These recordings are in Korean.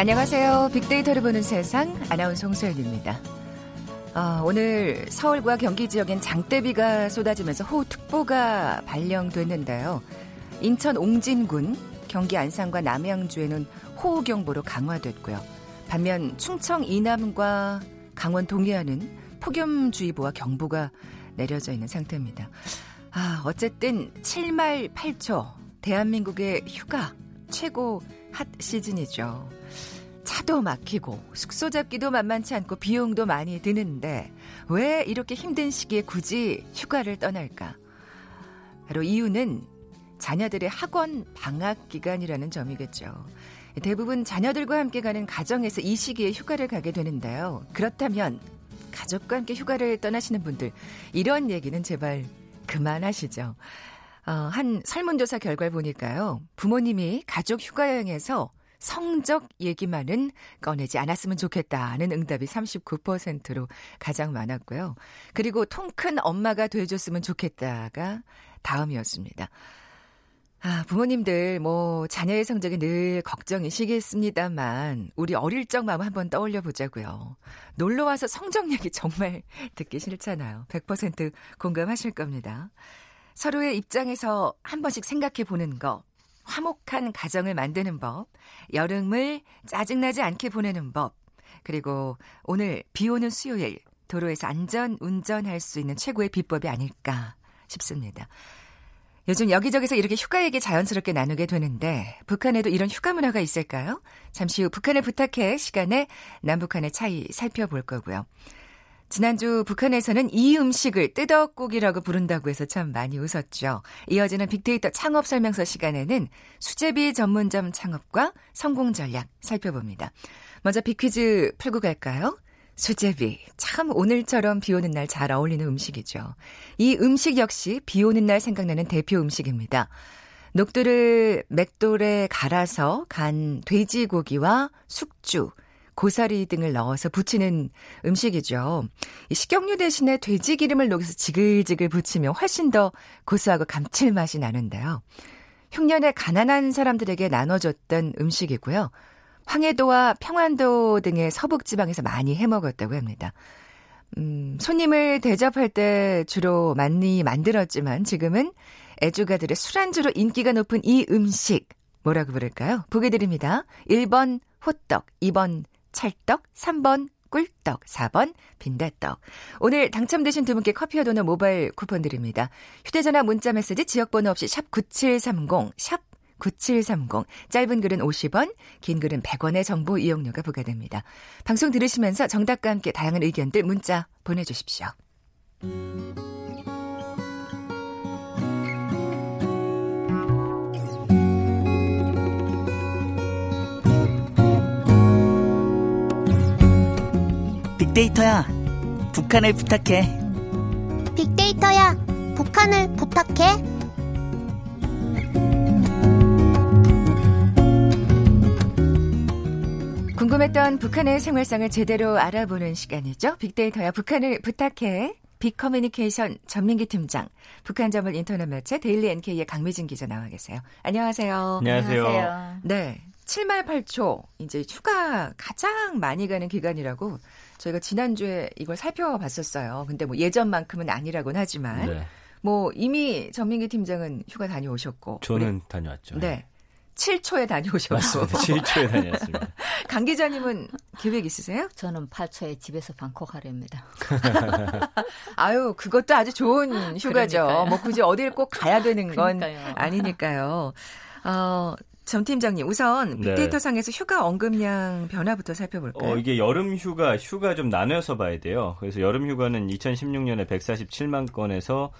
안녕하세요. 빅데이터를 보는 세상 아나운서 홍소연입니다. 어, 오늘 서울과 경기 지역엔 장대비가 쏟아지면서 호우특보가 발령됐는데요. 인천 옹진군, 경기 안산과 남양주에는 호우경보로 강화됐고요. 반면 충청 이남과 강원 동해안은 폭염주의보와 경보가 내려져 있는 상태입니다. 아, 어쨌든 7말 8초 대한민국의 휴가 최고 핫 시즌이죠. 차도 막히고 숙소 잡기도 만만치 않고 비용도 많이 드는데 왜 이렇게 힘든 시기에 굳이 휴가를 떠날까? 바로 이유는 자녀들의 학원 방학 기간이라는 점이겠죠. 대부분 자녀들과 함께 가는 가정에서 이 시기에 휴가를 가게 되는데요. 그렇다면 가족과 함께 휴가를 떠나시는 분들 이런 얘기는 제발 그만하시죠. 어, 한 설문조사 결과를 보니까요. 부모님이 가족 휴가 여행에서 성적 얘기만은 꺼내지 않았으면 좋겠다는 응답이 39%로 가장 많았고요. 그리고 통 큰 엄마가 돼줬으면 좋겠다가 다음이었습니다. 아, 부모님들, 뭐, 자녀의 성적이 늘 걱정이시겠습니다만, 우리 어릴 적 마음 한번 떠올려 보자고요. 놀러와서 성적 얘기 정말 듣기 싫잖아요. 100% 공감하실 겁니다. 서로의 입장에서 한 번씩 생각해 보는 거, 화목한 가정을 만드는 법, 여름을 짜증나지 않게 보내는 법, 그리고 오늘 비 오는 수요일 도로에서 안전 운전할 수 있는 최고의 비법이 아닐까 싶습니다. 요즘 여기저기서 이렇게 휴가 얘기 자연스럽게 나누게 되는데 북한에도 이런 휴가 문화가 있을까요? 잠시 후 북한을 부탁해 시간에 남북한의 차이 살펴볼 거고요. 지난주 북한에서는 이 음식을 뜨덕국이라고 부른다고 해서 참 많이 웃었죠. 이어지는 빅데이터 창업 설명서 시간에는 수제비 전문점 창업과 성공 전략 살펴봅니다. 먼저 빅퀴즈 풀고 갈까요? 수제비. 참 오늘처럼 비 오는 날 잘 어울리는 음식이죠. 이 음식 역시 비 오는 날 생각나는 대표 음식입니다. 녹두를 맷돌에 갈아서 간 돼지고기와 숙주, 고사리 등을 넣어서 부치는 음식이죠. 식용유 대신에 돼지 기름을 녹여서 지글지글 부치면 훨씬 더 고소하고 감칠맛이 나는데요. 흉년에 가난한 사람들에게 나눠줬던 음식이고요. 황해도와 평안도 등의 서북 지방에서 많이 해 먹었다고 합니다. 음, 손님을 대접할 때 주로 많이 만들었지만 지금은 애주가들의 술안주로 인기가 높은 이 음식 뭐라고 부를까요? 보기 드립니다. 1번 호떡, 2번 찰떡, 3번 꿀떡, 4번 빈대떡. 오늘 당첨되신 두 분께 커피와 도넛 모바일 쿠폰 드립니다. 휴대전화 문자 메시지 지역번호 없이 샵 9730, 샵 9730. 짧은 글은 50원, 긴 글은 100원의 정보 이용료가 부과됩니다. 방송 들으시면서 정답과 함께 다양한 의견들 문자 보내주십시오. 빅데이터야, 북한을 부탁해. 빅데이터야, 북한을 부탁해. 궁금했던 북한의 생활상을 제대로 알아보는 시간이죠. 빅데이터야, 북한을 부탁해. 빅커뮤니케이션 전민기 팀장, 북한 전문 인터넷 매체 데일리 NK의 강미진 기자 나와 계세요. 안녕하세요. 안녕하세요. 네. 7말 8초, 이제 휴가 가장 많이 가는 기간이라고 저희가 지난주에 이걸 살펴봤었어요. 근데 뭐 예전만큼은 아니라고는 하지만 네. 뭐 이미 전민기 팀장은 휴가 다녀오셨고 저는 우리, 다녀왔죠. 네. 7초에 다녀오셨고 맞습니다. 7초에 다녔습니다. 강 기자님은 계획 있으세요? 저는 8초에 집에서 방콕 하려입니다. 아유, 그것도 아주 좋은 휴가죠. 그러니까요. 뭐 굳이 어딜 꼭 가야 되는 건 그러니까요. 아니니까요. 어, 점 팀장님, 우선 네. 빅데이터 상에서 휴가 언급량 변화부터 살펴볼까요? 어, 이게 여름 휴가, 휴가 좀 나눠서 봐야 돼요. 그래서 여름 휴가는 2016년에 147만 건에서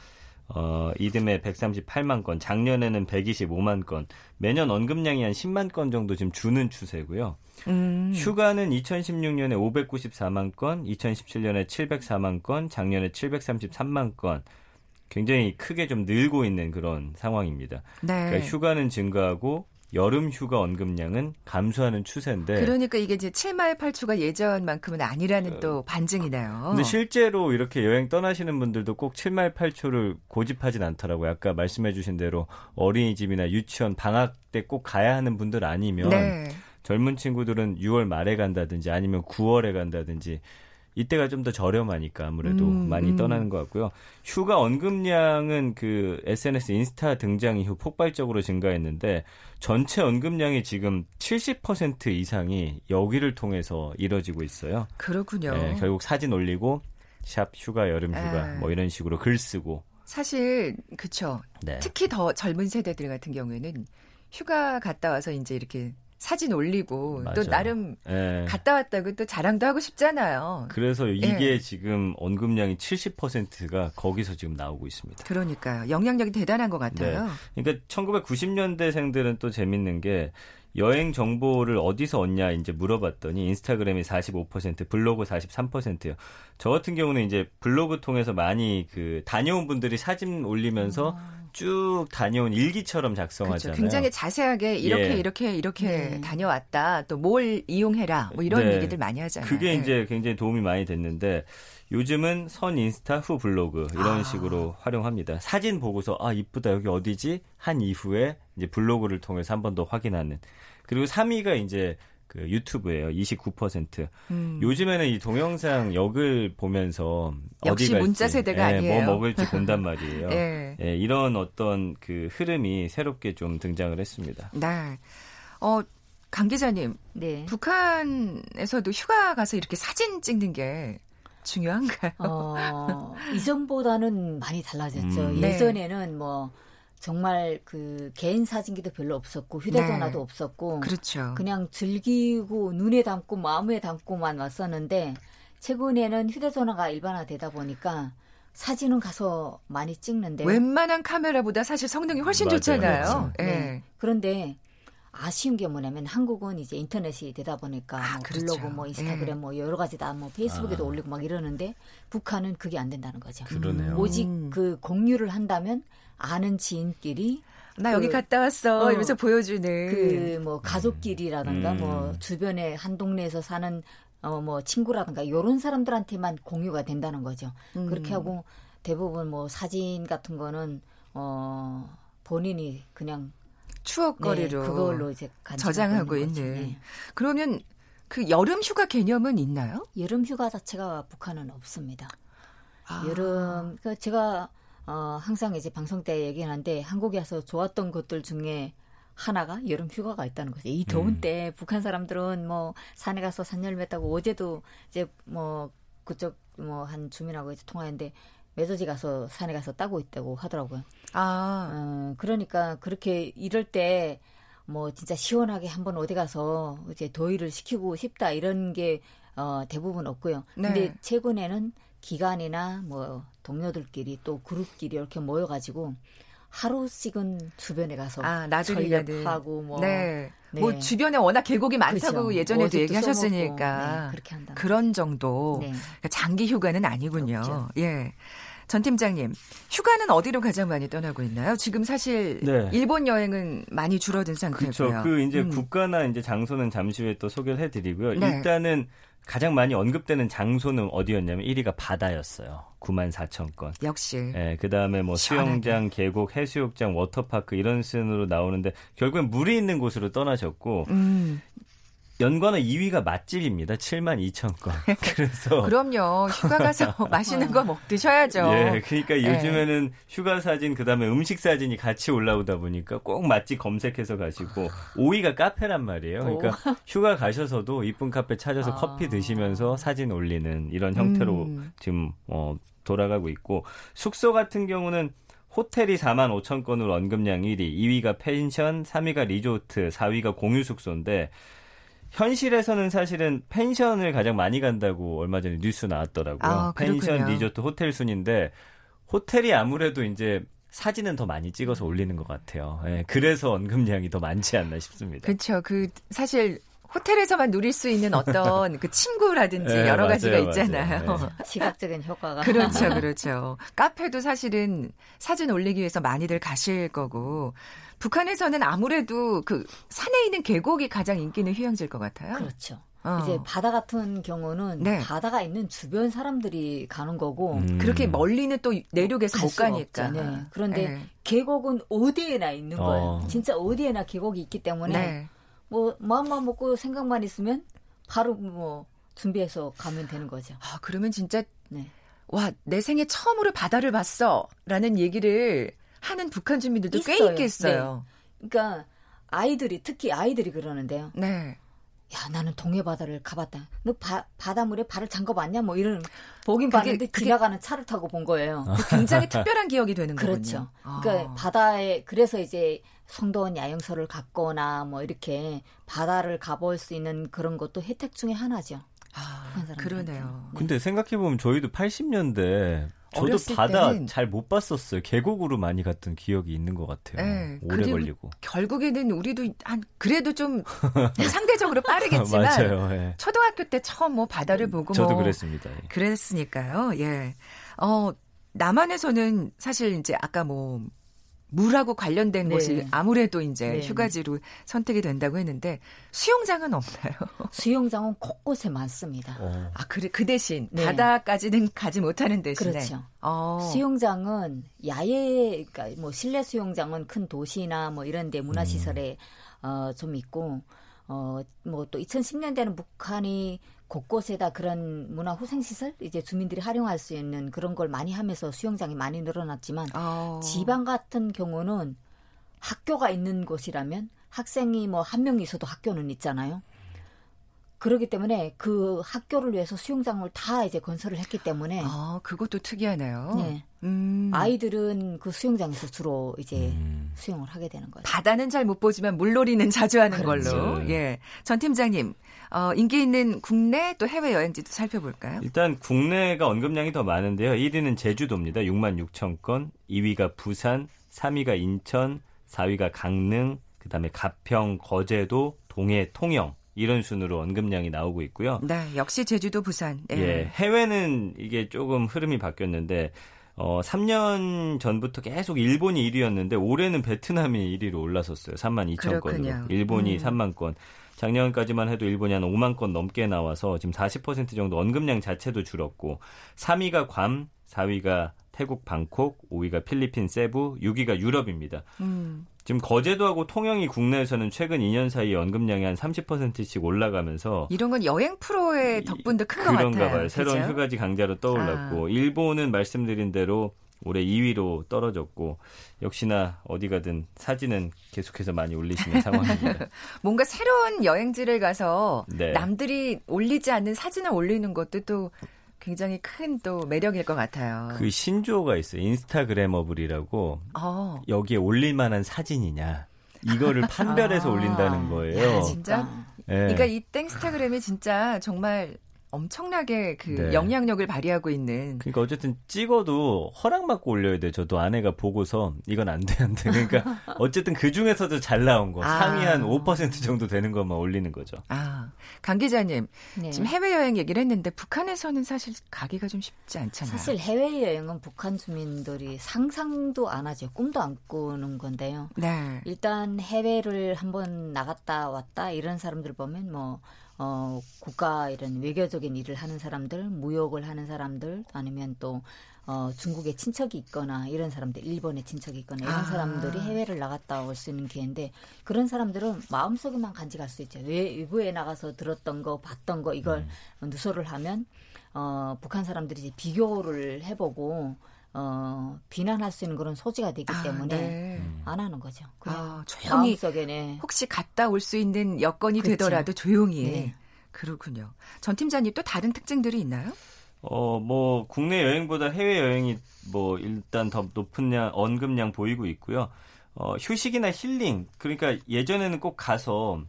어, 이듬해 138만 건, 작년에는 125만 건, 매년 언급량이 한 10만 건 정도 지금 주는 추세고요. 음. 휴가는 2016년에 594만 건, 2017년에 704만 건, 작년에 733만 건. 굉장히 크게 좀 늘고 있는 그런 상황입니다. 네. 그러니까 휴가는 증가하고 여름 휴가 언급량은 감소하는 추세인데 그러니까 이게 이제 7말 8초가 예전만큼은 아니라는 또 반증이네요. 근데 실제로 이렇게 여행 떠나시는 분들도 꼭 7말 8초를 고집하진 않더라고요. 아까 말씀해 주신 대로 어린이집이나 유치원 방학 때 꼭 가야 하는 분들 아니면 네. 젊은 친구들은 6월 말에 간다든지 아니면 9월에 간다든지 이때가 좀 더 저렴하니까 아무래도 음, 많이 음. 떠나는 것 같고요. 휴가 언급량은 그 SNS 인스타 등장 이후 폭발적으로 증가했는데 전체 언급량이 지금 70% 이상이 여기를 통해서 이뤄지고 있어요. 그렇군요. 네, 결국 사진 올리고 샵 휴가 여름 휴가 에. 뭐 이런 식으로 글 쓰고 사실 그쵸. 네. 특히 더 젊은 세대들 같은 경우에는 휴가 갔다 와서 이제 이렇게 사진 올리고 또 맞아요. 나름 예. 갔다 왔다고 또 자랑도 하고 싶잖아요. 그래서 이게 예. 지금 언급량이 70%가 거기서 지금 나오고 있습니다. 그러니까요. 영향력이 대단한 것 같아요. 그러니까 1990년대생들은 또 재밌는 게 여행 정보를 어디서 얻냐 이제 물어봤더니 인스타그램이 45%, 블로그 43%요. 저 같은 경우는 이제 블로그 통해서 많이 그 다녀온 분들이 사진 올리면서 쭉 다녀온 일기처럼 그렇죠. 작성하잖아요. 굉장히 자세하게 이렇게 예. 이렇게 이렇게 네. 다녀왔다. 또 뭘 이용해라. 뭐 이런 네. 얘기들 많이 하잖아요. 그게 예. 이제 굉장히 도움이 많이 됐는데 요즘은 선 인스타 후 블로그 이런 아. 식으로 활용합니다. 사진 보고서 아 이쁘다 여기 어디지 한 이후에 이제 블로그를 통해서 한 번 더 확인하는 그리고 3위가 이제 그 유튜브예요. 29%. 음. 요즘에는 이 동영상 역을 보면서 역시 어디 갈지, 문자 세대가 예, 아니에요. 뭐 먹을지 본단 말이에요. 예. 예, 이런 어떤 그 흐름이 새롭게 좀 등장을 했습니다. 네. 어, 강 기자님, 네. 북한에서도 휴가 가서 이렇게 사진 찍는 게 중요한가요? 어, 이전보다는 많이 달라졌죠. 음. 네. 예전에는 뭐 정말 그 개인 사진기도 별로 없었고 휴대전화도 네. 없었고 그렇죠. 그냥 즐기고 눈에 담고 마음에 담고만 왔었는데 최근에는 휴대전화가 일반화되다 보니까 사진은 가서 많이 찍는데 웬만한 카메라보다 사실 성능이 훨씬 맞아요. 좋잖아요. 그렇죠. 예. 네. 그런데 아쉬운 게 뭐냐면 한국은 이제 인터넷이 되다 보니까 아, 뭐 그렇죠. 블로그, 뭐 인스타그램, 예. 뭐 여러 가지 다 뭐 페이스북에도 아. 올리고 막 이러는데 북한은 그게 안 된다는 거죠. 그러네요. 오직 음. 그 공유를 한다면 아는 지인끼리 나 여기 그- 갔다 왔어. 어, 이러면서 보여주는. 그 뭐 가족끼리라든가 음. 뭐 주변에 한 동네에서 사는 어 뭐 친구라든가 이런 사람들한테만 공유가 된다는 거죠. 음. 그렇게 하고 대부분 뭐 사진 같은 거는 어 본인이 그냥 추억거리로 네, 그걸로 이제 저장하고. 있는. 네. 그러면 그 여름 휴가 개념은 있나요? 여름 휴가 자체가 북한은 없습니다. 아. 여름 그 제가 어 항상 이제 방송 때 얘기하는데 한국에 와서 좋았던 것들 중에 하나가 여름 휴가가 있다는 거죠. 이 더운 음. 때 북한 사람들은 뭐 산에 가서 산열매 따고 어제도 이제 뭐 그쪽 뭐 한 주민하고 이제 통화했는데 매저지 가서 산에 가서 따고 있다고 하더라고요. 아, 어, 그러니까 그렇게 이럴 때 뭐 진짜 시원하게 한번 어디 가서 이제 더위를 식히고 싶다 이런 게 어, 대부분 없고요. 네. 근데 최근에는 기간이나 뭐 동료들끼리 또 그룹끼리 이렇게 모여가지고 하루씩은 주변에 가서 아, 가는. 전력하고 뭐 네. 네. 뭐 주변에 워낙 계곡이 많다고 그렇죠. 예전에도 어제도 얘기하셨으니까 써먹고, 네, 그렇게 한다. 그런 정도 네. 그러니까 장기 휴가는 아니군요. 없죠. 예. 전 팀장님, 휴가는 어디로 가장 많이 떠나고 있나요? 지금 사실 네. 일본 여행은 많이 줄어든 상태고요. 그렇죠. 그 이제 음. 국가나 이제 장소는 잠시 후에 또 소개를 해드리고요. 네. 일단은 가장 많이 언급되는 장소는 어디였냐면 1위가 바다였어요. 9만 4천 건. 역시 예, 그 다음에 뭐 시원하게. 수영장, 계곡, 해수욕장, 워터파크 이런 순으로 나오는데 결국엔 물이 있는 곳으로 떠나셨고 음, 연관어 2위가 맛집입니다. 7만 2천 건. 그래서 그럼요. 휴가 가서 맛있는 거 먹 드셔야죠. 예, 그러니까 예. 요즘에는 휴가 사진 그다음에 음식 사진이 같이 올라오다 보니까 꼭 맛집 검색해서 가시고 5위가 카페란 말이에요. 그러니까 휴가 가셔서도 이쁜 카페 찾아서 아. 커피 드시면서 사진 올리는 이런 형태로 음. 지금 어 돌아가고 있고 숙소 같은 경우는 호텔이 4만 5천 건으로 언급량 1위, 2위가 펜션, 3위가 리조트, 4위가 공유 숙소인데 현실에서는 사실은 펜션을 가장 많이 간다고 얼마 전에 뉴스 나왔더라고요. 아, 펜션. 리조트, 호텔 순인데 호텔이 아무래도 이제 사진은 더 많이 찍어서 올리는 것 같아요. 예, 그래서 언급량이 더 많지 않나 싶습니다. 그렇죠. 그 사실 호텔에서만 누릴 수 있는 어떤 그 친구라든지 네, 여러 맞아요, 가지가 맞아요. 있잖아요. 네. 시각적인 효과가 그렇죠, 그렇죠. 카페도 사실은 사진 올리기 위해서 많이들 가실 거고 북한에서는 아무래도 그 산에 있는 계곡이 가장 인기 있는 휴양지일 것 같아요. 그렇죠. 어. 이제 바다 같은 경우는 네. 바다가 있는 주변 사람들이 가는 거고 음. 그렇게 멀리는 또 내륙에서 갈못 가니까. 네. 그런데 네. 계곡은 어디에나 있는 어. 거예요. 진짜 어디에나 계곡이 있기 때문에 네. 뭐 마음만 먹고 생각만 있으면 바로 뭐 준비해서 가면 되는 거죠. 아, 그러면 진짜 네. 와, 내 생애 처음으로 바다를 봤어. 라는 얘기를 하는 북한 주민들도 꽤 있어요. 있겠어요. 그러니까 아이들이 특히 아이들이 그러는데요. 네. 야 나는 동해 바다를 가봤다. 너 바, 바닷물에 발을 잠궈봤냐? 뭐 이런 보긴 그게- 봤는데 그게- 지나가는 차를 타고 본 거예요. 굉장히 특별한 기억이 되는 거군요. 그렇죠. 아. 그러니까 바다에 그래서 이제 성도원 야영소를 갖거나 뭐 이렇게 바다를 가볼 수 있는 그런 것도 혜택 중에 하나죠. 아. 그러네요. 근데 생각해보면 저희도 80년대 저도 바다 잘 못 봤었어요. 계곡으로 많이 갔던 기억이 있는 것 같아요. 네, 오래 걸리고. 결국에는 우리도 한 그래도 좀 상대적으로 빠르겠지만 맞아요. 예. 초등학교 때 처음 뭐 바다를 보고 저도 뭐 그랬습니다. 예. 그랬으니까요. 예. 어, 남한에서는 사실 이제 아까 뭐 물하고 관련된 네. 곳이 아무래도 이제 네. 휴가지로 선택이 된다고 했는데 수영장은 없나요? 수영장은 곳곳에 많습니다. 어. 아, 그래 그 대신 네. 바다까지는 가지 못하는 대신에 그렇죠. 어. 수영장은 야외, 그러니까 뭐 실내 수영장은 큰 도시나 뭐 이런 데 문화 시설에 어, 좀 있고, 어, 뭐 또 2010년대는 북한이 곳곳에다 그런 문화 후생 시설 이제 주민들이 활용할 수 있는 그런 걸 많이 하면서 수영장이 많이 늘어났지만 어. 지방 같은 경우는 학교가 있는 곳이라면 학생이 뭐 한 명 있어도 학교는 있잖아요. 그렇기 때문에 그 학교를 위해서 수영장을 다 이제 건설을 했기 때문에 아, 그것도 특이하네요. 네. 음. 아이들은 그 수영장에서 주로 이제 음. 수영을 하게 되는 거죠. 바다는 잘 못 보지만 물놀이는 자주 하는 그렇죠. 걸로. 예. 전 팀장님, 어, 인기 있는 국내 또 해외 여행지도 살펴볼까요? 일단 국내가 언급량이 더 많은데요. 1위는 제주도입니다. 6만 6천 건. 2위가 부산, 3위가 인천, 4위가 강릉, 그 다음에 가평, 거제도, 동해, 통영 이런 순으로 언급량이 나오고 있고요. 네, 역시 제주도, 부산. 예. 예, 해외는 이게 조금 흐름이 바뀌었는데 어, 3년 전부터 계속 일본이 1위였는데 올해는 베트남이 1위로 올라섰어요. 3만 2천 그렇군요. 건으로. 일본이 음. 3만 건. 작년까지만 해도 일본이 한 5만 건 넘게 나와서 지금 40% 정도 언급량 자체도 줄었고 3위가 괌, 4위가 태국 방콕, 5위가 필리핀 세부, 6위가 유럽입니다. 음. 지금 거제도하고 통영이 국내에서는 최근 2년 사이에 언급량이 한 30%씩 올라가면서 이런 건 여행 프로의 덕분도 큰 것 같아요. 그런가 봐요. 새로운? 휴가지 강자로 떠올랐고 아. 일본은 말씀드린 대로 올해 2위로 떨어졌고 역시나 어디 가든 사진은 계속해서 많이 올리시는 상황입니다. 뭔가 새로운 여행지를 가서 네. 남들이 올리지 않는 사진을 올리는 것도 또 굉장히 큰 또 매력일 것 같아요. 그 신조어가 있어요. 인스타그래머블이라고 어. 여기에 올릴 만한 사진이냐 이거를 판별해서 아. 올린다는 거예요. 야, 진짜? 예. 그러니까 이 땡스타그램이 진짜 정말 엄청나게 그 네. 영향력을 발휘하고 있는 그러니까 어쨌든 찍어도 허락받고 올려야 돼. 저도 아내가 보고서 이건 안 돼, 안 돼. 그러니까 어쨌든 그 중에서도 잘 나온 거. 아. 상위 한 5% 정도 되는 것만 올리는 거죠. 아, 강 기자님, 네. 지금 해외여행 얘기를 했는데 북한에서는 사실 가기가 좀 쉽지 않잖아요. 사실 해외 여행은 북한 주민들이 상상도 안 하죠. 꿈도 안 꾸는 건데요. 네. 일단 해외를 한번 나갔다 왔다 이런 사람들 보면 뭐 어, 국가 이런 외교적인 일을 하는 사람들, 무역을 하는 사람들, 아니면 또 어, 중국에 친척이 있거나 이런 사람들, 일본에 친척이 있거나 이런 아. 사람들이 해외를 나갔다 올 수 있는 기회인데 그런 사람들은 마음속에만 간직할 수 있죠. 외, 외부에 나가서 들었던 거, 봤던 거 이걸 음. 누설을 하면 어, 북한 사람들이 이제 비교를 해보고 어, 비난할 수 있는 그런 소지가 되기 아, 때문에 네. 안 하는 거죠. 그냥 아, 조용히 마음속에 네. 혹시 갔다 올 수 있는 여건이 그렇죠. 되더라도 조용히. 네. 그렇군요. 전 팀장님 또 다른 특징들이 있나요? 어, 뭐, 국내 여행보다 해외 여행이 뭐, 일단 더 높은 양, 언급량 보이고 있고요. 어, 휴식이나 힐링. 그러니까 예전에는 꼭 가서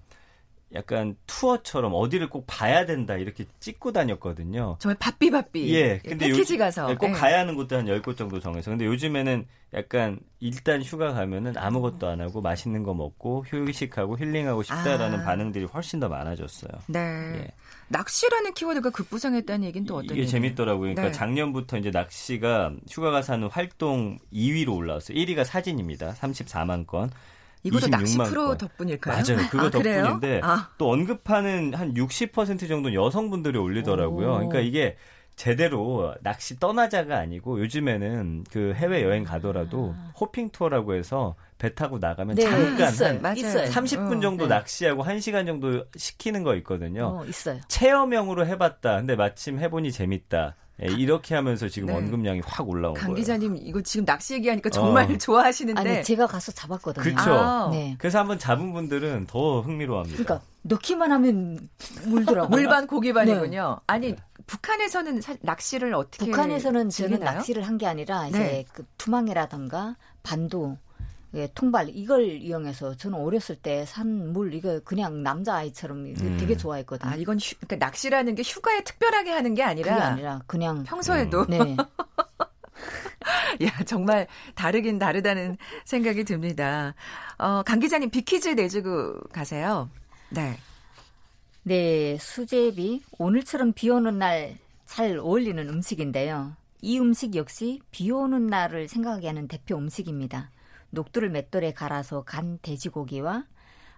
약간 투어처럼 어디를 꼭 봐야 된다 이렇게 찍고 다녔거든요. 정말 바삐 바삐. 예, 근데 패키지 요- 가서 예, 꼭 예. 가야 하는 곳도 한 10곳 정도 정해서. 근데 요즘에는 약간 일단 휴가 가면은 아무것도 안 하고 맛있는 거 먹고 휴식하고 힐링하고 싶다라는 아. 반응들이 훨씬 더 많아졌어요. 네. 예. 낚시라는 키워드가 급부상했다는 얘기는 또 어떤 이게 얘기예요? 재밌더라고요. 그러니까 네. 작년부터 이제 낚시가 휴가 가서 하는 활동 2위로 올라왔어요. 1위가 사진입니다. 34만 건. 이것도 26만 낚시 프로 건. 덕분일까요? 맞아요. 그거 아? 덕분인데 아, 또 언급하는 한 60% 정도 여성분들이 올리더라고요. 오. 그러니까 이게 제대로 낚시 떠나자가 아니고 요즘에는 그 해외 여행 가더라도 아. 호핑 투어라고 해서 배 타고 나가면 네, 잠깐 있어요. 한 맞아요. 있어요. 30분 어, 정도 네. 낚시하고 1시간 정도 시키는 거 있거든요. 어, 있어요. 체험형으로 해봤다. 근데 마침 해보니 재밌다. 예, 이렇게 하면서 지금 네. 언급량이 확 올라온 강 거예요. 기자님 이거 지금 낚시 얘기하니까 정말 어. 좋아하시는데 아니 제가 가서 잡았거든요. 그쵸. 아, 네. 그래서 한번 잡은 분들은 더 흥미로워합니다. 그러니까 넣기만 하면 물더라고요. 물반 고기반이군요. 아니 북한에서는 사- 낚시를 어떻게 북한에서는 저는 즐기나요? 낚시를 한 게 아니라 이제 네. 그 투망이라든가 반도 예, 통발 이걸 이용해서 저는 어렸을 때 산 물 이거 그냥 남자 아이처럼 음. 되게 좋아했거든요. 아 이건 휴, 그러니까 낚시라는 게 휴가에 특별하게 하는 게 그게 아니라, 아니라 그냥 평소에도 네. 야 정말 다르긴 다르다는 생각이 듭니다. 어, 강 기자님 big 퀴즈 내주고 가세요. 네. 네, 수제비 오늘처럼 비 오는 날 잘 어울리는 음식인데요. 이 음식 역시 비 오는 날을 생각하게 하는 대표 음식입니다. 녹두를 맷돌에 갈아서 간 돼지고기와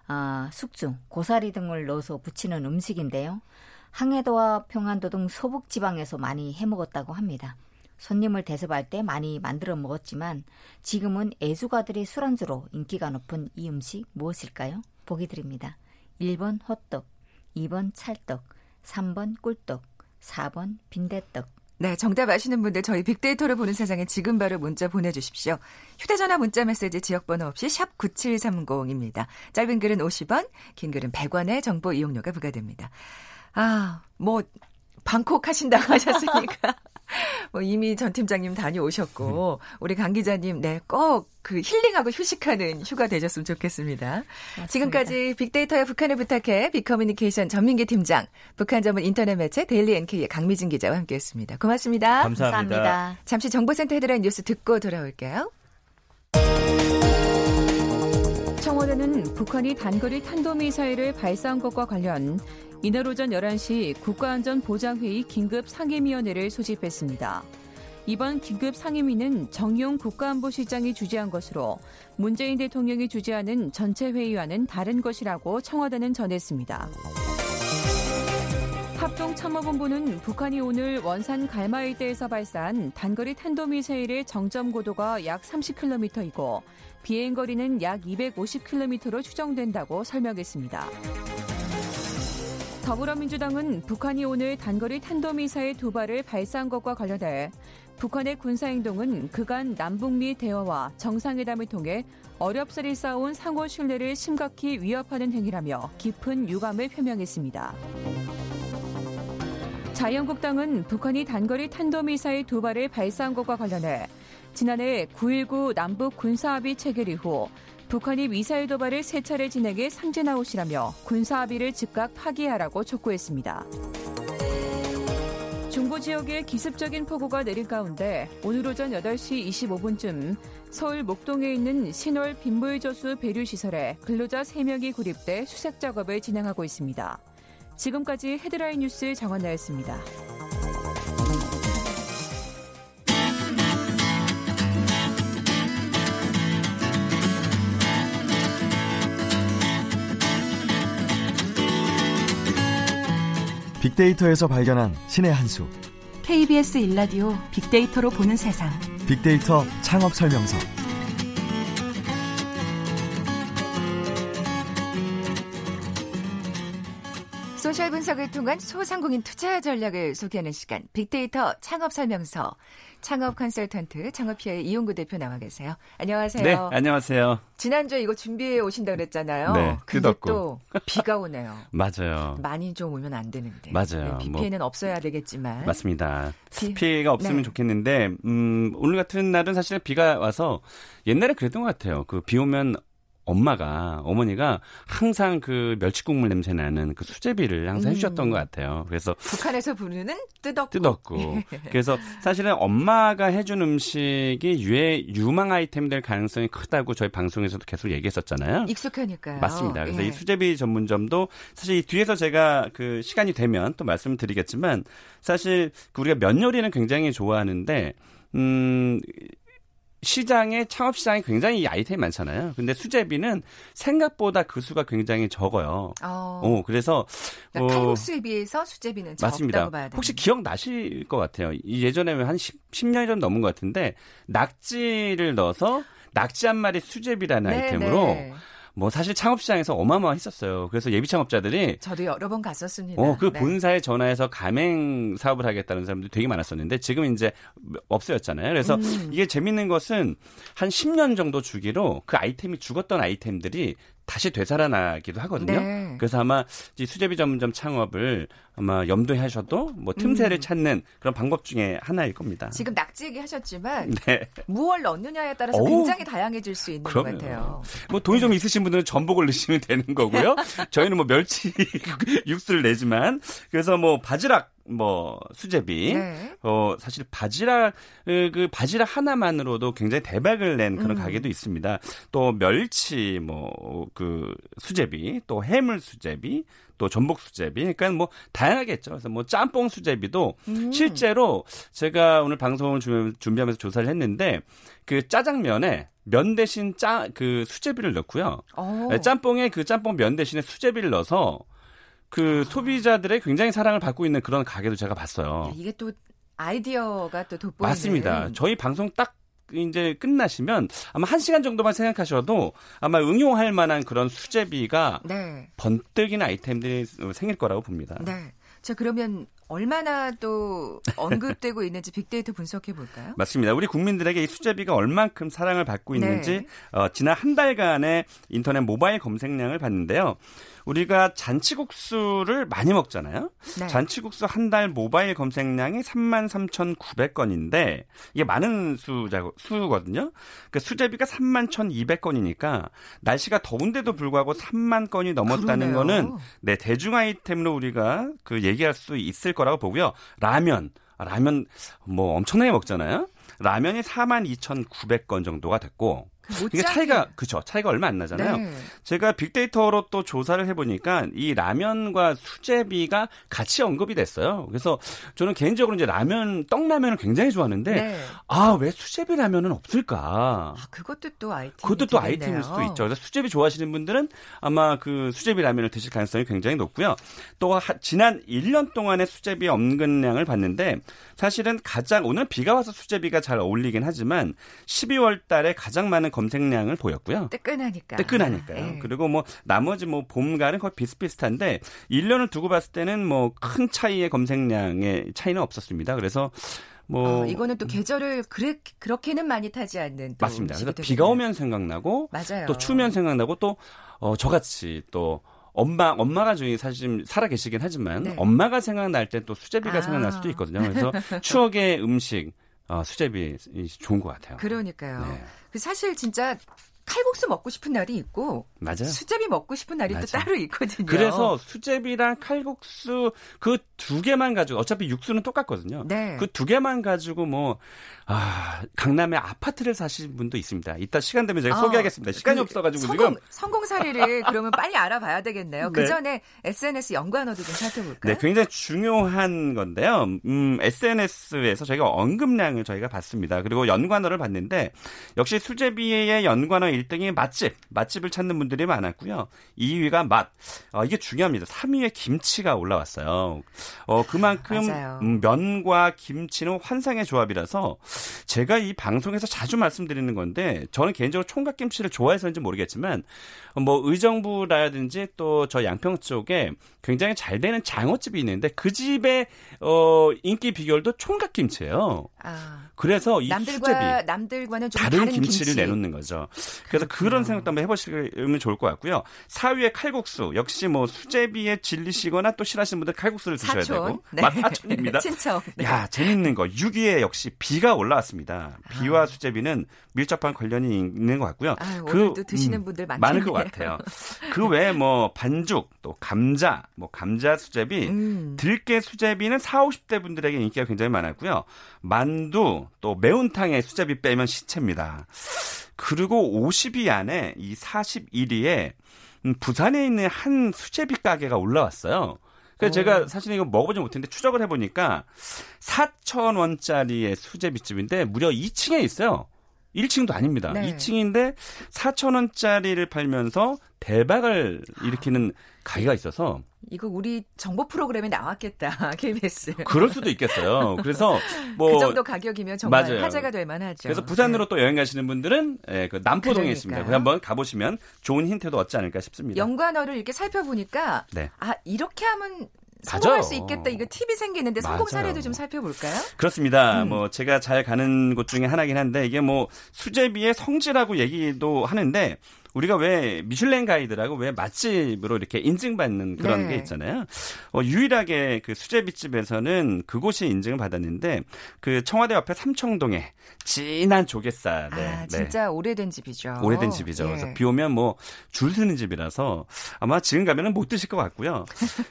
아, 숙주, 고사리 등을 넣어서 부치는 음식인데요. 황해도와 평안도 등 서북 지방에서 많이 해 먹었다고 합니다. 손님을 대접할 때 많이 만들어 먹었지만 지금은 애주가들의 술안주로 인기가 높은 이 음식 무엇일까요? 보기 드립니다. 1번 호떡, 2번 찰떡, 3번 꿀떡, 4번 빈대떡. 네, 정답 아시는 분들 저희 빅데이터를 보는 세상에 지금 바로 문자 보내주십시오. 휴대전화 문자 메시지 지역번호 없이 샵 9730입니다. 짧은 글은 50원, 긴 글은 100원의 정보 이용료가 부과됩니다. 아, 뭐 방콕 하신다고 하셨으니까 뭐 이미 전 팀장님 다녀오셨고 우리 강 기자님 네 꼭 그 힐링하고 휴식하는 휴가 되셨으면 좋겠습니다. 지금까지 빅데이터의 북한을 부탁해 빅커뮤니케이션 전민기 팀장, 북한 전문 인터넷 매체 데일리 NK의 강미진 기자와 함께했습니다. 고맙습니다. 감사합니다. 감사합니다. 잠시 정보센터 헤드라인 뉴스 듣고 돌아올게요. 청와대는 북한이 단거리 탄도미사일을 발사한 것과 관련 이날 오전 11시 국가안전보장회의 긴급 상임위원회를 소집했습니다. 이번 긴급 상임위는 정용 국가안보실장이 주재한 것으로 문재인 대통령이 주재하는 전체 회의와는 다른 것이라고 청와대는 전했습니다. 합동참모본부는 북한이 오늘 원산 갈마 일대에서 발사한 단거리 탄도미사일의 정점 고도가 약 30km이고 비행거리는 약 250km로 추정된다고 설명했습니다. 더불어민주당은 북한이 오늘 단거리 탄도미사일 두 발을 발사한 것과 관련해 북한의 군사행동은 그간 남북미 대화와 정상회담을 통해 어렵사리 쌓아온 상호 신뢰를 심각히 위협하는 행위라며 깊은 유감을 표명했습니다. 자유한국당은 북한이 단거리 탄도미사일 두 발을 발사한 것과 관련해 지난해 9.19 남북 군사합의 체결 이후 북한이 미사일 도발을 세 차례 진행해 상진아웃이라며 군사 합의를 즉각 파기하라고 촉구했습니다. 중부 지역에 기습적인 폭우가 내린 가운데 오늘 오전 8시 25분쯤 서울 목동에 있는 신월 빗물저수 배류시설에 근로자 3명이 구립돼 수색 작업을 진행하고 있습니다. 지금까지 헤드라인 뉴스 정원나였습니다. 빅데이터에서 발견한 신의 한 수. KBS 일라디오 빅데이터로 보는 세상. 빅데이터 창업 설명서. 소셜 분석을 통한 소상공인 투자 전략을 소개하는 시간 빅데이터 창업 설명서 창업 컨설턴트 창업피아의 이용구 대표 나와 계세요. 안녕하세요. 네, 안녕하세요. 지난주에 이거 준비해 오신다 그랬잖아요. 네, 근데. 또 비가 오네요. 맞아요. 많이 좀 오면 안 되는데. 맞아요. 비 뭐- 피해는 없어야 되겠지만. 맞습니다. 비- 피해가 없으면 네. 좋겠는데, 음, 오늘 같은 날은 사실 비가 와서 옛날에 그랬던 것 같아요. 그 비 오면 엄마가, 어머니가 항상 그 멸치국물 냄새 나는 그 수제비를 항상 음. 해주셨던 것 같아요. 그래서 북한에서 부르는 뜨덕고. 뜯었고. 그래서 사실은 엄마가 해준 음식이 유해, 유망 아이템 될 가능성이 크다고 저희 방송에서도 계속 얘기했었잖아요. 익숙하니까요. 맞습니다. 그래서 예. 이 수제비 전문점도 사실 이 뒤에서 제가 그 시간이 되면 또 말씀을 드리겠지만 사실 그 우리가 면 요리는 굉장히 좋아하는데 음 시장에 창업 시장에 굉장히 이 아이템이 많잖아요. 근데 수제비는 생각보다 그 수가 굉장히 적어요. 어. 어, 그래서 그러니까 어, 칼국수에 비해서 수제비는 맞습니다. 적다고 봐야 돼요. 혹시 기억 나실 것 같아요. 이 예전에 한 10, 10년이 좀 넘은 것 같은데 낙지를 넣어서 낙지 한 마리 수제비라는 네, 아이템으로 네. 뭐 사실 창업 시장에서 어마어마했었어요. 그래서 예비 창업자들이 저도 여러 번 갔었습니다. 어, 그 네. 본사에 전화해서 가맹 사업을 하겠다는 사람들이 되게 많았었는데 지금 이제 없어졌잖아요. 그래서 음. 이게 재밌는 것은 한 10년 정도 주기로 그 아이템이 죽었던 아이템들이 다시 되살아나기도 하거든요. 네. 그래서 아마 이 수제비 전문점 창업을 아마 염두에 하셔도 뭐 틈새를 음. 찾는 그런 방법 중에 하나일 겁니다. 지금 낙지 얘기 하셨지만 네. 무얼 넣느냐에 따라서 어우. 굉장히 다양해질 수 있는 것 그럼요. 같아요. 뭐 돈이 좀 있으신 분들은 전복을 넣으시면 되는 거고요. 저희는 뭐 멸치 육수를 내지만 그래서 뭐 바지락 뭐 수제비 네. 어 사실 바지락 으, 그 바지락 하나만으로도 굉장히 대박을 낸 그런 음. 가게도 있습니다. 또 멸치 뭐 그 수제비 또 해물 수제비 또 전복 수제비 그러니까 뭐 다양하겠죠. 그래서 뭐 짬뽕 수제비도 음. 실제로 제가 오늘 방송을 준- 준비하면서 조사를 했는데 그 짜장면에 면 대신 짜 그 수제비를 넣고요. 어. 네, 짬뽕에 그 짬뽕 면 대신에 수제비를 넣어서 그 소비자들의 굉장히 사랑을 받고 있는 그런 가게도 제가 봤어요. 야, 이게 또 아이디어가 또 돋보이는 맞습니다. 저희 방송 딱 이제 끝나시면 아마 한 시간 정도만 생각하셔도 아마 응용할 만한 그런 수제비가 네. 번뜩이는 아이템들이 생길 거라고 봅니다. 네. 자, 그러면 얼마나 또 언급되고 있는지 빅데이터 분석해 볼까요? 맞습니다. 우리 국민들에게 이 수제비가 얼만큼 사랑을 받고 있는지 네. 어, 지난 한 달간의 인터넷 모바일 검색량을 봤는데요. 우리가 잔치국수를 많이 먹잖아요. 네. 잔치국수 한 달 모바일 검색량이 33,900건인데 이게 많은 수자, 수거든요. 그 수제비가 31,200건이니까 날씨가 더운데도 불구하고 3만 건이 넘었다는 그러네요. 거는 네, 대중 아이템으로 우리가 그 얘기할 수 있을 거라고 보고요. 라면, 아, 라면 뭐 엄청나게 먹잖아요. 라면이 42,900건 정도가 됐고 그 이게 차이가 그죠 차이가 얼마 안 나잖아요. 네. 제가 빅데이터로 또 조사를 해보니까 이 라면과 수제비가 같이 언급이 됐어요. 그래서 저는 개인적으로 이제 라면 떡라면을 굉장히 좋아하는데 네. 아왜 수제비 라면은 없을까? 아, 그것도 또 아이템. 그것도 또 아이템일 수도 있죠. 그래서 수제비 좋아하시는 분들은 아마 그 수제비 라면을 드실 가능성이 굉장히 높고요. 또 하- 지난 1년 동안의 수제비 언급량을 봤는데 사실은 가장 오늘 비가 와서 수제비가 잘 어울리긴 하지만 12월 달에 가장 많은 검색량을 보였고요. 뜨끈하니까. 뜨끈하니까요. 네. 그리고 뭐 나머지 뭐 봄 가을은 거의 비슷비슷한데 1년을 두고 봤을 때는 뭐 큰 차이의 검색량의 차이는 없었습니다. 그래서 뭐 어, 이거는 또 계절을 그래, 그렇게는 많이 타지 않는 또 맞습니다. 그래서. 비가 오면 생각나고 맞아요. 또 추우면 생각나고 또 어, 저같이 또 엄마 엄마가 저희 사실 살아 계시긴 하지만 네. 엄마가 생각날 때 또 수제비가 아. 생각날 수도 있거든요. 그래서 추억의 음식 어, 수제비 좋은 것 같아요. 그러니까요. 네. 그 사실 진짜 칼국수 먹고 싶은 날이 있고 맞아요. 수제비 먹고 싶은 날이 또 맞아요. 따로 있거든요. 그래서 수제비랑 칼국수 그 두 개만 가지고 어차피 육수는 똑같거든요. 네. 그 두 개만 가지고 뭐 아, 강남에 아파트를 사시는 분도 있습니다. 이따 시간 되면 제가 아, 소개하겠습니다. 시간이 그 없어가지고 성공, 지금. 성공 사례를 그러면 빨리 알아봐야 되겠네요. 네. 그 전에 SNS 연관어도 좀 살펴볼까요? 네, 굉장히 중요한 건데요. 음, SNS에서 저희가 언급량을 저희가 봤습니다. 그리고 연관어를 봤는데 역시 수제비의 연관어 1등이 맛집, 맛집을 찾는 분들이 많았고요. 2위가 맛. 어, 이게 중요합니다. 3위에 김치가 올라왔어요. 어, 그만큼 맞아요. 음, 면과 김치는 환상의 조합이라서 제가 이 방송에서 자주 말씀드리는 건데 저는 개인적으로 총각김치를 좋아해서인지 모르겠지만 뭐 의정부라든지 또 저 양평 쪽에 굉장히 잘 되는 장어집이 있는데 그 집의 어 인기 비결도 총각김치예요. 아, 그래서 이 남들과 수제비 남들과는 좀 다른, 다른, 김치를 김치. 내놓는 거죠. 그래서. 그런 생각도 한번 해보시면 좋을 것 같고요. 4위의 칼국수 역시 뭐 수제비에 질리시거나 또 싫어하시는 분들 칼국수를 드셔야 사촌. 되고 네. 맛사촌입니다. 친척. 네. 야 재밌는 거 6위에 역시 비가 올라왔습니다. 비와 수제비는 밀접한 관련이 있는 것 같고요. 아, 그, 드시는 음, 분들 많겠네요. 많을 것 같아요. 그 외에 뭐 반죽 또 감자 뭐 감자 수제비 음. 들깨 수제비는 4, 50대 분들에게 인기가 굉장히 많았고요. 만두 또 매운탕에 수제비 빼면 시체입니다. 그리고 50위 안에 이 41위에 음, 부산에 있는 한 수제비 가게가 올라왔어요. 그래서 제가 사실 이거 먹어보지 못했는데 추적을 해보니까 4,000원짜리의 수제비집인데 무려 2층에 있어요. 1층도 아닙니다. 네. 2층인데 4천 원짜리를 팔면서 대박을 일으키는 가게가 있어서 이거 우리 정보 프로그램에 나왔겠다. KBS. 그럴 수도 있겠어요. 그래서 뭐그 정도 가격이면 정말 맞아요. 화제가 될 만하죠. 그래서 부산으로 또 여행 가시는 분들은 예, 그 남포동에 그러니까요. 있습니다. 그 한번 가보시면 좋은 힌트도 얻지 않을까 싶습니다. 연관어를 이렇게 살펴보니까 네. 아 이렇게 하면 성공할. 수 있겠다. 이거 팁이 생기는데 성공 맞아요. 사례도 좀 살펴볼까요? 그렇습니다. 음. 뭐 제가 잘 가는 곳 중에 하나긴 한데 이게 뭐 수제비의 성지라고 얘기도 하는데 우리가 왜 미슐랭 가이드라고 왜 맛집으로 이렇게 인증받는 그런 네. 게 있잖아요. 어, 유일하게 그 수제비집에서는 그곳이 인증을 받았는데 그 청와대 옆에 삼청동에 진한 조갯살에 아 진짜 오래된 집이죠. 네. 오래된 집이죠. 예. 그래서 비 오면 뭐 줄 서는 집이라서 아마 지금 가면은 못 드실 것 같고요.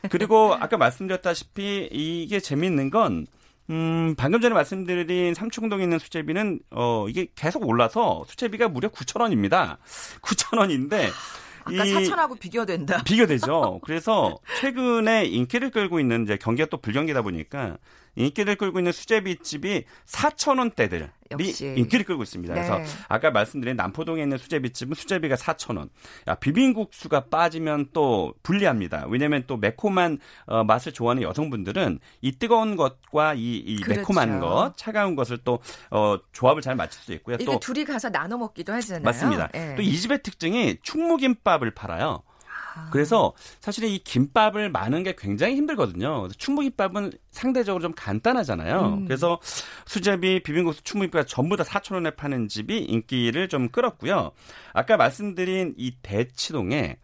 그리고 아까 말씀드렸다시피 이게 재밌는 건 음, 방금 전에 말씀드린 삼청동에 있는 수제비는 어 이게 계속 올라서 수제비가 무려 9,000원입니다. 9,000원인데 아까 사천하고 비교된다. 비교되죠. 그래서 최근에 인기를 끌고 있는 이제 경기가 또 불경기다 보니까 인기를 끌고 있는 수제비집이 4천 원대들이 역시. 인기를 끌고 있습니다. 그래서 네. 아까 말씀드린 남포동에 있는 수제비집은 수제비가 4천 원. 야, 비빔국수가 빠지면 또 불리합니다. 왜냐하면 또 매콤한 어, 맛을 좋아하는 여성분들은 이 뜨거운 것과 이, 이 그렇죠. 매콤한 것, 차가운 것을 또 어, 조합을 잘 맞출 수 있고요. 이게 또 둘이 가서 나눠 먹기도 하잖아요. 맞습니다. 예. 또이 집의 특징이 충무김밥을 팔아요. 아. 그래서 사실은 이 김밥을 마는 게 굉장히 힘들거든요. 충무김밥은 상대적으로 좀 간단하잖아요. 음. 그래서 수제비, 비빔국수, 충무김밥 전부 다 4천 원에 파는 집이 인기를 좀 끌었고요. 아까 말씀드린 이 대치동에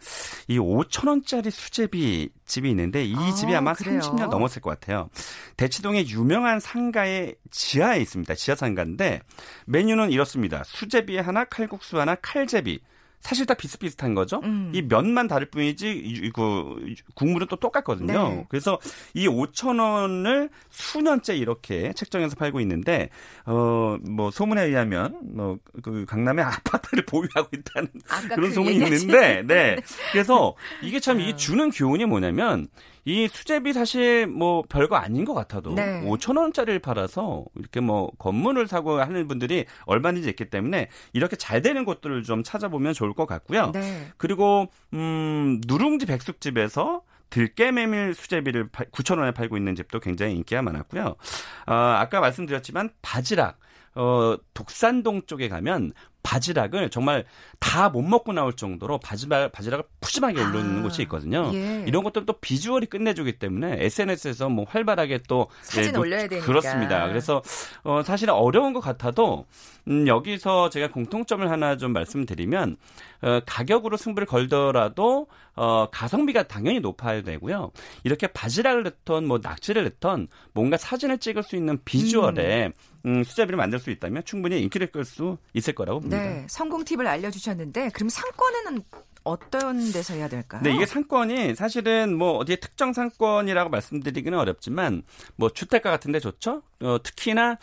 이 5천 원짜리 수제비 집이 있는데 이 아, 집이 아마 그래요? 30년 넘었을 것 같아요. 대치동의 유명한 상가의 지하에 있습니다. 지하 상가인데 메뉴는 이렇습니다. 수제비 하나, 칼국수 하나, 칼제비. 사실 다 비슷비슷한 거죠. 음. 이 면만 다를 뿐이지 이- 그 국물은 또 똑같거든요. 네. 그래서 이 5천 원을 수년째 이렇게 책정해서 팔고 있는데 어 뭐 소문에 의하면 뭐 그 강남에 아파트를 보유하고 있다는 그런 그 소문이 있는데 네. 그래서 이게 참 어. 이게 주는 교훈이 뭐냐면 이 수제비 사실 뭐 별거 아닌 것 같아도 네. 5천 원짜리를 팔아서 이렇게 뭐 건물을 사고 하는 분들이 얼마든지 있기 때문에 이렇게 잘 되는 곳들을 좀 찾아보면 좋을 것 같고요. 네. 그리고 음 누룽지 백숙집에서 들깨 메밀 수제비를 9천 원에 팔고 있는 집도 굉장히 인기가 많았고요. 어, 아까 말씀드렸지만 바지락 어, 독산동 쪽에 가면 바지락을 정말 다 못 먹고 나올 정도로 바지락, 바지락을 푸짐하게 올려놓는 아, 곳이 있거든요. 예. 이런 것들은 또 비주얼이 끝내주기 때문에 SNS에서 뭐 활발하게 또 사진 네, 올려야 되니까. 그렇습니다. 그래서 어, 사실은 어려운 것 같아도 음, 여기서 제가 공통점을 하나 좀 말씀드리면 어, 가격으로 승부를 걸더라도 어, 가성비가 당연히 높아야 되고요. 이렇게 바지락을 넣던 뭐 낙지를 넣던 뭔가 사진을 찍을 수 있는 비주얼에 음, 수제비를 만들 수 있다면 충분히 인기를 끌 수 있을 거라고 봅니다. 네. 성공 팁을 알려주셨 는데 그럼 상권에는 어떤 데서 해야 될까요? 네, 이게 상권이 사실은 뭐 어디에 특정 상권이라고 말씀드리기는 어렵지만 뭐 주택가 같은 데 좋죠? 어, 특히나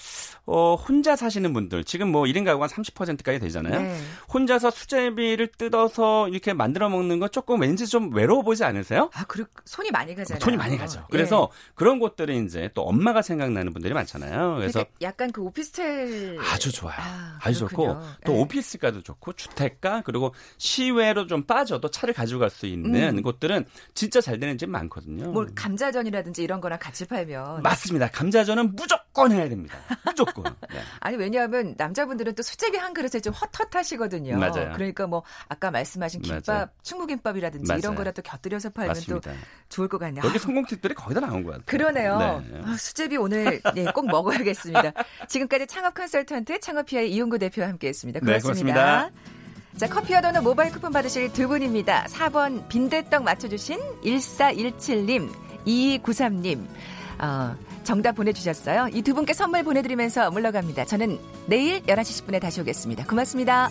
어, 혼자 사시는 분들 지금 뭐 1인 가구가 30%까지 되잖아요. 네. 혼자서 수제비를 뜯어서 이렇게 만들어 먹는 거 조금 왠지 좀 외로워 보이지 않으세요? 아, 그리고 손이 많이 가잖아요. 손이 많이 가죠. 예. 그래서 그런 곳들은 이제 또 엄마가 생각나는 분들이 많잖아요. 그래서 그러니까 약간 그 오피스텔 아주 좋아요. 아, 아, 주 좋고. 또 네. 오피스가도 좋고 주택가 그리고 시외로 좀 빠져도 차를 가지고 갈 수 있는 음. 곳들은 진짜 잘 되는 집 많거든요. 뭐 감자전이라든지 이런 거랑 같이 팔면 맞습니다. 감자전은 무조건 해야 됩니다. 무조건. 네. 아니 왜냐하면 남자분들은 또 수제비 한 그릇에 좀 헛헛하시거든요. 맞아요. 그러니까 뭐 아까 말씀하신 김밥, 맞아요. 충무김밥이라든지 맞아요. 이런 거라도 곁들여서 팔면 맞습니다. 또 좋을 것 같네요. 여기 아, 성공팁들이 거의 다 나온 것 같아요. 그러네요. 네. 아, 수제비 오늘 예, 꼭 먹어야겠습니다. 지금까지 창업 컨설턴트 창업피아의 이용구 대표와 함께했습니다. 네, 고맙습니다. 고맙습니다. 자, 커피와 도넛 모바일 쿠폰 받으실 두 분입니다. 4번 빈대떡 맞춰주신 1417님, 2293님. 어, 정답 보내주셨어요. 이 두 분께 선물 보내드리면서 물러갑니다. 저는 내일 11시 10분에 다시 오겠습니다. 고맙습니다.